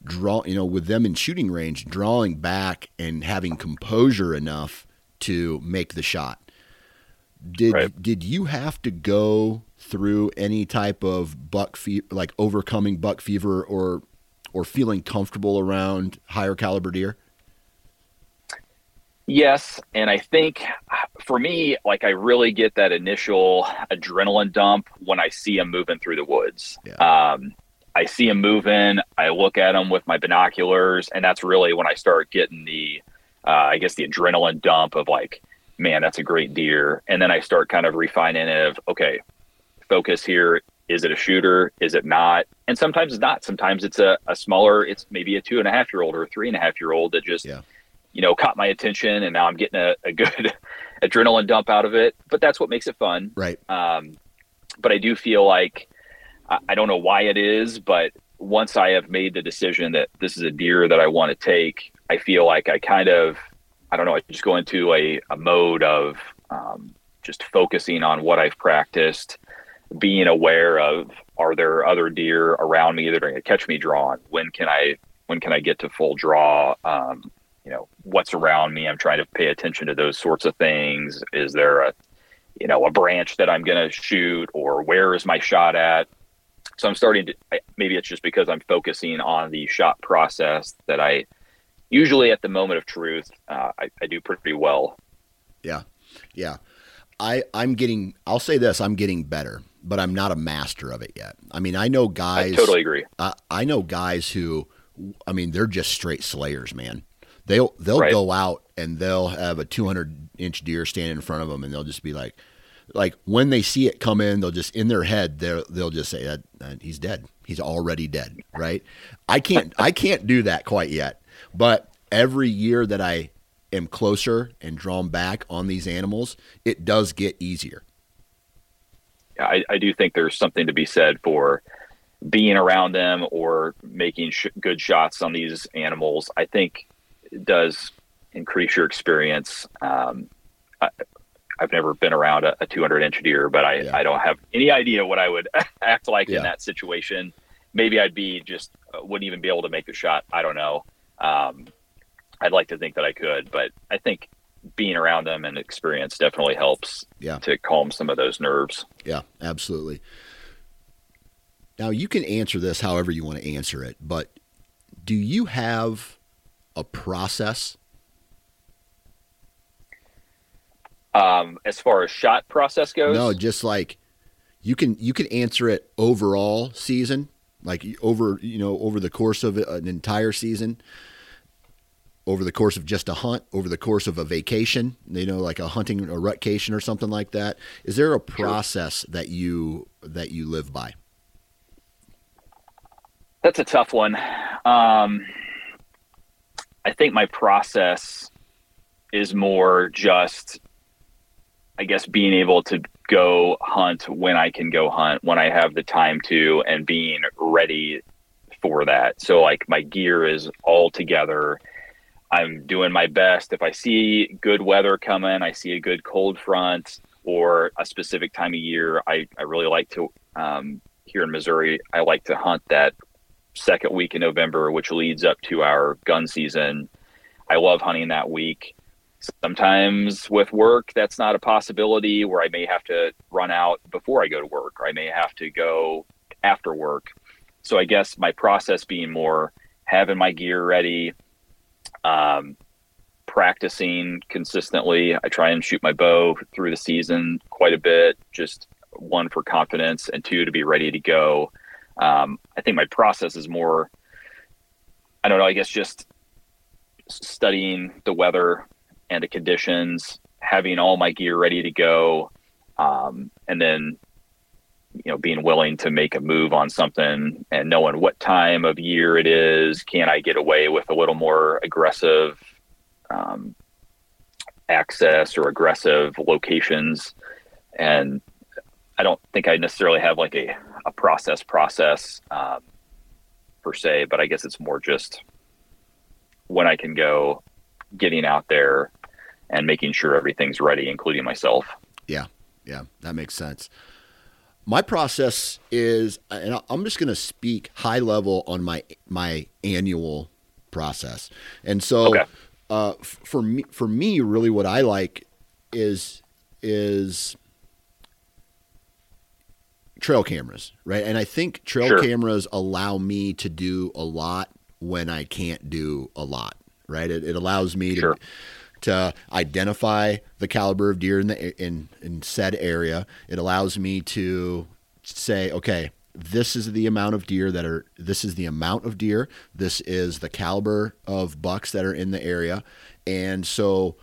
draw you know with them in shooting range, drawing back and having composure enough to make the shot. Did right. did you have to go through any type of buck fever, like overcoming buck fever, or or feeling comfortable around higher caliber deer? Yes, and I think for me, like I really get that initial adrenaline dump when I see them moving through the woods. Yeah. Um, I see them moving. I look at them with my binoculars, and that's really when I start getting the, uh, I guess, the adrenaline dump of like, man, that's a great deer. And then I start kind of refining it of, okay, focus here. Is it a shooter? Is it not? And sometimes it's not. Sometimes it's a, a smaller, it's maybe a two and a half year old or a three and a half year old that just, yeah. You know, caught my attention and now I'm getting a, a good adrenaline dump out of it. But that's what makes it fun. Right. Um, but I do feel like, I, I don't know why it is, but once I have made the decision that this is a deer that I want to take, I feel like I kind of, I don't know, I just go into a, a mode of um, just focusing on what I've practiced being aware of are there other deer around me that are going to catch me drawn? When can I when can I get to full draw? Um, you know what's around me. I'm trying to pay attention to those sorts of things. Is there a you know a branch that I'm going to shoot, or where is my shot at? So I'm starting to maybe it's just because I'm focusing on the shot process that I usually at the moment of truth uh, I, I do pretty well. Yeah, yeah. I I'm getting. I'll say this. I'm getting better but I'm not a master of it yet. I mean, I know guys. I totally agree. Uh, I know guys who, I mean, they're just straight slayers, man. They'll they'll right. go out and they'll have a 200 inch deer standing in front of them, and they'll just be like, like when they see it come in, they'll just in their head they'll they'll just say that he's dead. He's already dead, right? I can't I can't do that quite yet, but every year that I am closer and drawn back on these animals, it does get easier. I, I do think there's something to be said for being around them or making sh- good shots on these animals. I think does increase your experience. Um, I, have never been around a, a 200 inch deer, but I, yeah. I don't have any idea what I would act like yeah. in that situation. Maybe I'd be just uh, wouldn't even be able to make the shot. I don't know. Um, I'd like to think that I could, but I think being around them and experience definitely helps yeah. to calm some of those nerves. Yeah, absolutely. Now you can answer this however you want to answer it, but do you have a process? Um, as far as shot process goes, no, just like you can you can answer it overall season, like over you know over the course of an entire season over the course of just a hunt, over the course of a vacation, you know, like a hunting a rutcation or something like that. Is there a process sure. that you that you live by? That's a tough one. Um, I think my process is more just, I guess, being able to go hunt when I can go hunt, when I have the time to, and being ready for that. So, like, my gear is all together I'm doing my best. If I see good weather coming, I see a good cold front or a specific time of year, I, I really like to, um, here in Missouri, I like to hunt that second week in November, which leads up to our gun season. I love hunting that week. Sometimes with work, that's not a possibility where I may have to run out before I go to work or I may have to go after work. So I guess my process being more having my gear ready, um, practicing consistently. I try and shoot my bow through the season quite a bit, just one for confidence and two to be ready to go. Um, I think my process is more, I don't know, I guess just studying the weather and the conditions, having all my gear ready to go, um, and then you know being willing to make a move on something and knowing what time of year it is can i get away with a little more aggressive um, access or aggressive locations? And i don't think i necessarily have like a, a process process um, per se but i guess it's more just when i can go getting out there and making sure everything's ready including myself yeah yeah that makes sense my process is, and I'm just going to speak high level on my my annual process. And so, okay. uh, for me, for me, really, what I like is is trail cameras, right? And I think trail sure. cameras allow me to do a lot when I can't do a lot, right? It, it allows me sure. to to identify the caliber of deer in the in in said area. It allows me to say, okay, this is the amount of deer that are this is the amount of deer, this is the caliber of bucks that are in the area. And so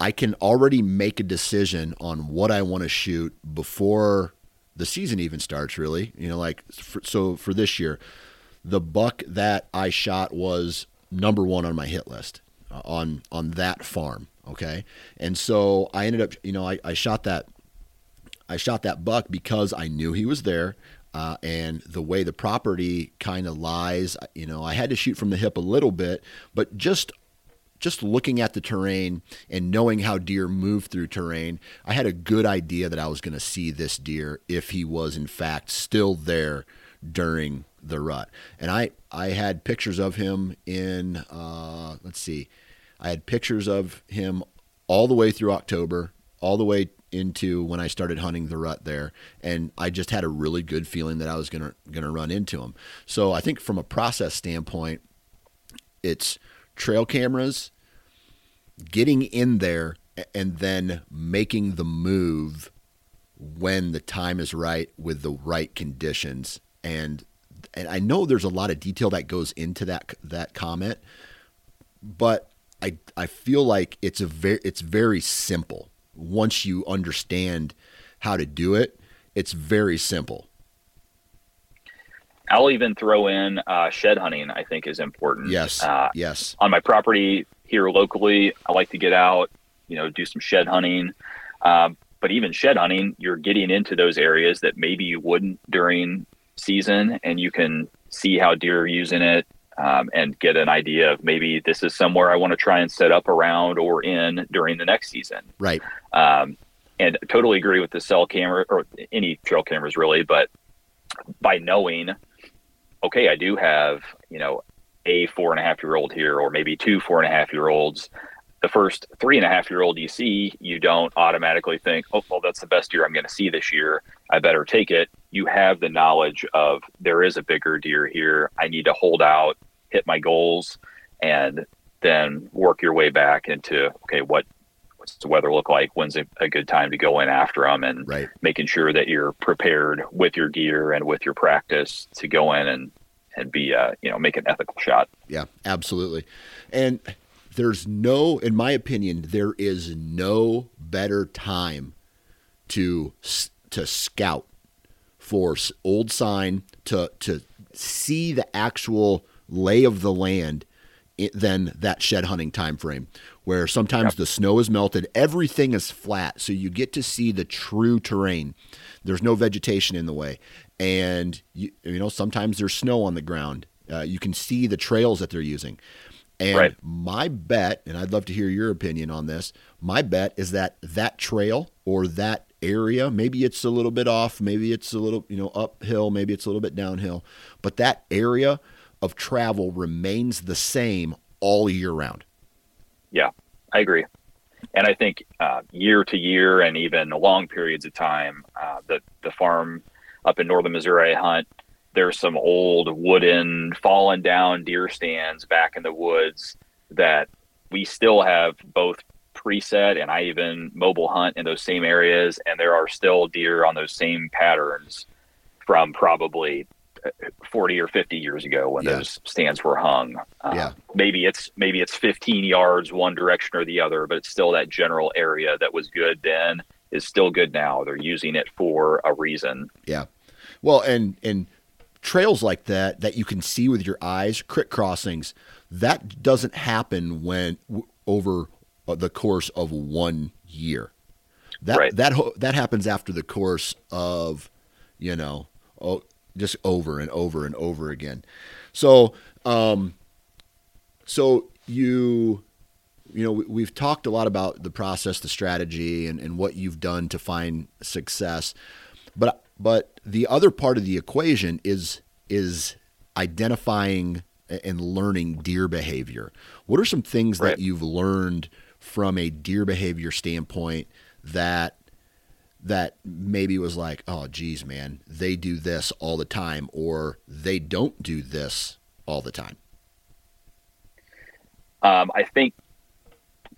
I can already make a decision on what I want to shoot before the season even starts really. You know, like for, so for this year, the buck that I shot was number 1 on my hit list on on that farm. Okay, and so I ended up, you know, I, I shot that, I shot that buck because I knew he was there, uh, and the way the property kind of lies, you know, I had to shoot from the hip a little bit, but just just looking at the terrain and knowing how deer move through terrain, I had a good idea that I was going to see this deer if he was in fact still there during the rut. And I I had pictures of him in uh, let's see, I had pictures of him all the way through October, all the way into when I started hunting the rut there, and I just had a really good feeling that I was gonna gonna run into him. So I think from a process standpoint, it's trail cameras, getting in there, and then making the move when the time is right with the right conditions. And and I know there's a lot of detail that goes into that that comment, but I I feel like it's a very it's very simple. Once you understand how to do it, it's very simple. I'll even throw in uh, shed hunting. I think is important. Yes. Uh, yes. On my property here locally, I like to get out, you know, do some shed hunting. Um, but even shed hunting, you're getting into those areas that maybe you wouldn't during season, and you can see how deer are using it um, and get an idea of maybe this is somewhere I want to try and set up around or in during the next season. Right. Um, and totally agree with the cell camera or any trail cameras really, but by knowing, okay, I do have, you know, a four and a half year old here, or maybe two four and a half year olds. The first three and a half year old you see, you don't automatically think, oh, well, that's the best deer I'm going to see this year. I better take it. You have the knowledge of there is a bigger deer here. I need to hold out hit my goals, and then work your way back into okay, what what's the weather look like? When's a, good time to go in after them? And right. making sure that you're prepared with your gear and with your practice to go in and and be uh, you know make an ethical shot. Yeah, absolutely. And there's no, in my opinion, there is no better time to to scout for old sign to to see the actual lay of the land than that shed hunting time frame where sometimes yep. the snow is melted everything is flat. So you get to see the true terrain. There's no vegetation in the way. And you, you know sometimes there's snow on the ground. Uh, you can see the trails that they're using. And right. my bet and i'd love to hear your opinion on this my bet is that that trail or that area maybe it's a little bit off maybe it's a little you know uphill maybe it's a little bit downhill but that area of travel remains the same all year round. Yeah, I agree. And I think uh, year to year and even long periods of time, uh, the, the farm up in northern Missouri I hunt, there's some old wooden fallen down deer stands back in the woods that we still have both preset and I even mobile hunt in those same areas. And there are still deer on those same patterns from probably 40 or 50 years ago when yeah. those stands were hung. Uh, yeah. Maybe it's maybe it's 15 yards one direction or the other, but it's still that general area that was good then is still good now. They're using it for a reason. Yeah. Well, and and trails like that that you can see with your eyes, creek crossings, that doesn't happen when over uh, the course of one year. That right. that that happens after the course of, you know, oh, just over and over and over again. So, um, so you, you know, we've talked a lot about the process, the strategy, and, and what you've done to find success, but but the other part of the equation is is identifying and learning deer behavior. What are some things right. that you've learned from a deer behavior standpoint that that maybe was like, oh, geez, man, they do this all the time, or they don't do this all the time? Um, I think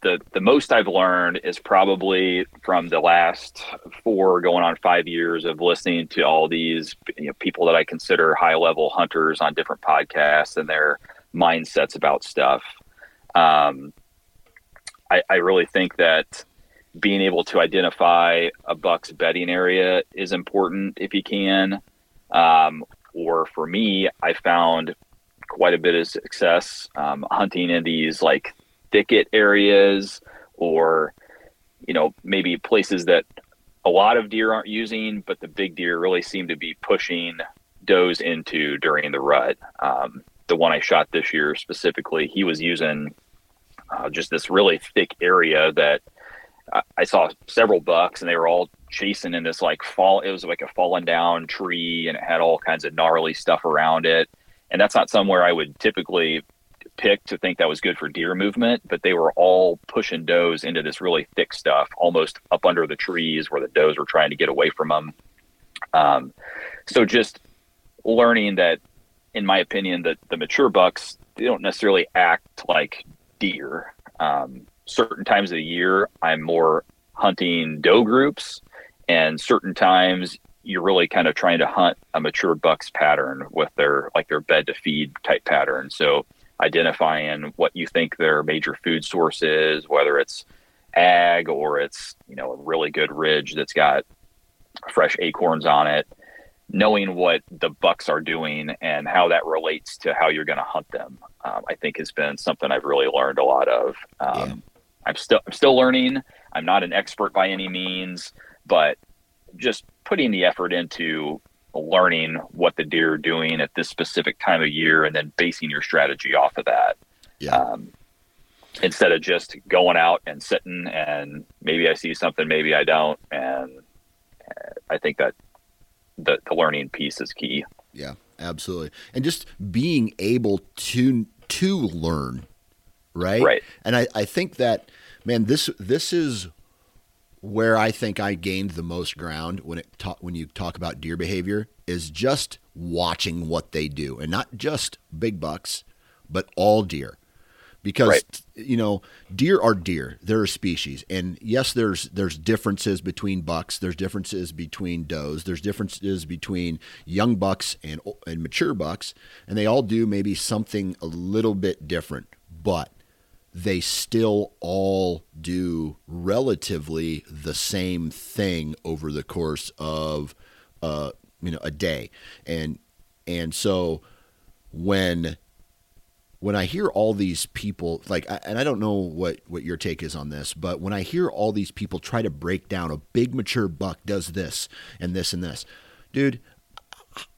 the the most I've learned is probably from the last four going on five years of listening to all these you know, people that I consider high level hunters on different podcasts and their mindsets about stuff. Um, I, I really think that being able to identify a buck's bedding area is important if you can. Um, or for me, I found quite a bit of success um, hunting in these like thicket areas or you know maybe places that a lot of deer aren't using but the big deer really seem to be pushing does into during the rut um, the one i shot this year specifically he was using uh, just this really thick area that I, I saw several bucks and they were all chasing in this like fall it was like a fallen down tree and it had all kinds of gnarly stuff around it and that's not somewhere i would typically pick to think that was good for deer movement, but they were all pushing does into this really thick stuff, almost up under the trees where the does were trying to get away from them. Um, so just learning that, in my opinion, that the mature bucks they don't necessarily act like deer. Um, certain times of the year, I'm more hunting doe groups, and certain times you're really kind of trying to hunt a mature buck's pattern with their like their bed to feed type pattern. So identifying what you think their major food source is, whether it's ag or it's you know a really good ridge that's got fresh acorns on it knowing what the bucks are doing and how that relates to how you're going to hunt them um, i think has been something i've really learned a lot of um. I'm still i'm still learning i'm not an expert by any means but just putting the effort into learning what the deer are doing at this specific time of year and then basing your strategy off of that. Yeah. Um, instead of just going out and sitting and maybe I see something, maybe I don't. And I think that the, the learning piece is key. Yeah, absolutely. And just being able to, to learn, right? Right. And I, I think that, man, this, this is where I think I gained the most ground when it ta- when you talk about deer behavior is just watching what they do, and not just big bucks, but all deer, because right. you know deer are deer. They're a species, and yes, there's there's differences between bucks. There's differences between does. There's differences between young bucks and and mature bucks, and they all do maybe something a little bit different, but they still all do relatively the same thing over the course of uh, you know a day. And and so when when I hear all these people like and I don't know what what your take is on this but when I hear all these people try to break down a big mature buck does this and this and this dude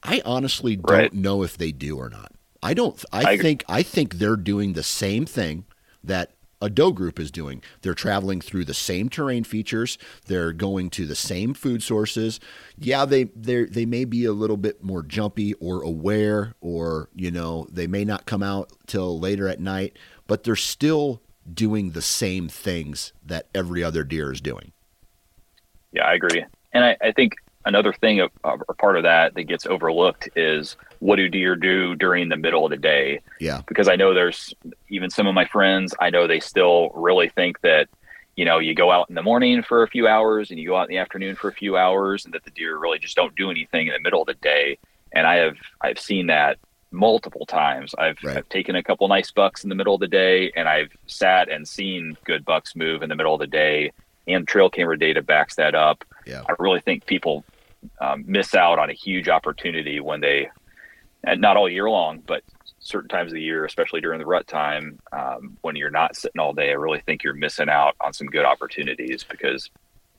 I honestly don't right. know if they do or not. I don't I, I think I think they're doing the same thing that a doe group is doing. They're traveling through the same terrain features. They're going to the same food sources. Yeah, they they they may be a little bit more jumpy or aware, or you know they may not come out till later at night, but they're still doing the same things that every other deer is doing. Yeah, I agree, and I, I think another thing of, or part of that that gets overlooked is what do deer do during the middle of the day? Yeah. Because I know there's even some of my friends, I know they still really think that, you know, you go out in the morning for a few hours and you go out in the afternoon for a few hours and that the deer really just don't do anything in the middle of the day. And I have I've seen that multiple times. I've, right. I've taken a couple nice bucks in the middle of the day and I've sat and seen good bucks move in the middle of the day and trail camera data backs that up. Yeah. I really think people um, miss out on a huge opportunity when they, and not all year long, but certain times of the year, especially during the rut time, um, when you're not sitting all day, I really think you're missing out on some good opportunities because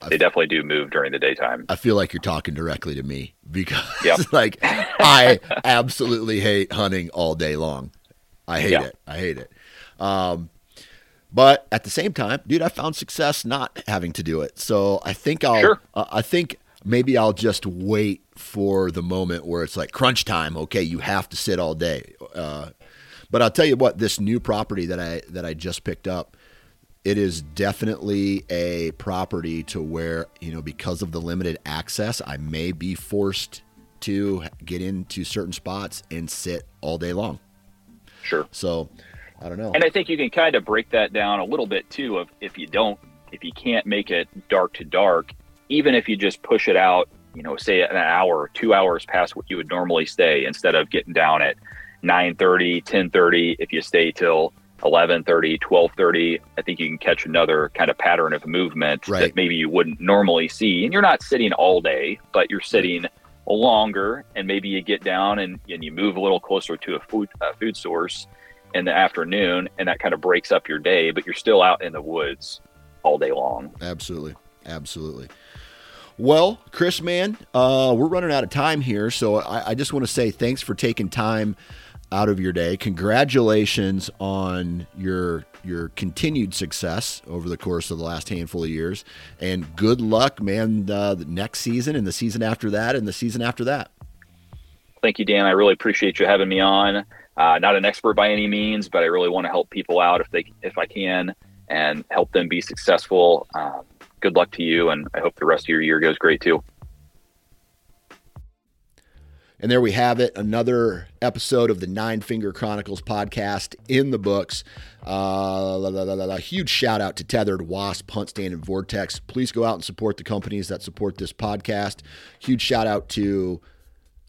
they definitely do move during the daytime. I feel like you're talking directly to me because, Yep. like, I absolutely hate hunting all day long. I hate Yeah. it. I hate it. Um, but at the same time, dude, I found success not having to do it. So I think I'll. Sure. uh, I think maybe I'll just wait for the moment where it's like crunch time. Okay, you have to sit all day. Uh, but I'll tell you what, this new property that I that I just picked up, it is definitely a property to where you know because of the limited access, I may be forced to get into certain spots and sit all day long. Sure. So I don't know. And I think you can kind of break that down a little bit too. Of if you don't, if you can't make it dark to dark, even if you just push it out, you know, say an hour, two hours past what you would normally stay, instead of getting down at 9:30, 10:30. If you stay till 11:30, 12:30, I think you can catch another kind of pattern of movement Right. that maybe you wouldn't normally see. And you're not sitting all day, but you're sitting longer, and maybe you get down and, and you move a little closer to a food uh, food source in the afternoon, and that kind of breaks up your day. But you're still out in the woods all day long. Absolutely. Absolutely. Well, Chris, man, uh, we're running out of time here. So I, I just want to say thanks for taking time out of your day. Congratulations on your your continued success over the course of the last handful of years, and good luck, man. The next season and the season after that, and the season after that. Thank you, Dan. I really appreciate you having me on. Uh, not an expert by any means, but I really want to help people out if they if I can and help them be successful. Um, good luck to you, and I hope the rest of your year goes great too. And there we have it, another episode of the Nine Finger Chronicles podcast in the books. Uh, la. Huge shout out to Tethrd, Wasp, HuntStand, and Vortex. Please go out and support the companies that support this podcast. Huge shout out to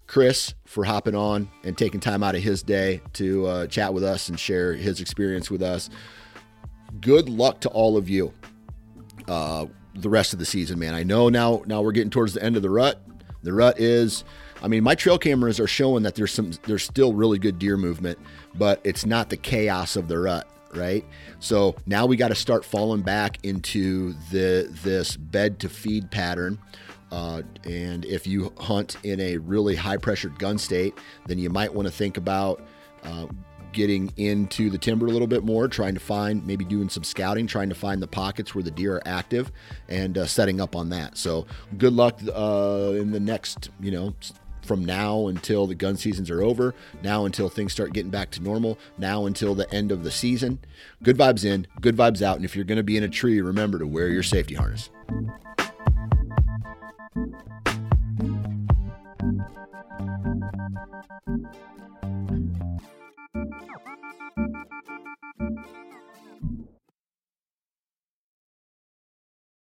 Chris for hopping on and taking time out of his day to uh, chat with us and share his experience with us. Good luck to all of you uh, the rest of the season, man. I know now now we're getting towards the end of the rut. The rut is I mean, my trail cameras are showing that there's some there's still really good deer movement, but it's not the chaos of the rut, right? So now we got to start falling back into the this bed to feed pattern. Uh, and if you hunt in a really high pressured gun state, then you might want to think about uh, getting into the timber a little bit more, trying to find maybe doing some scouting, trying to find the pockets where the deer are active, and uh, setting up on that. So good luck uh, in the next, you know, from now until the gun seasons are over, now until things start getting back to normal, now until the end of the season. Good vibes in, good vibes out. And if you're going to be in a tree, remember to wear your safety harness. Thank you.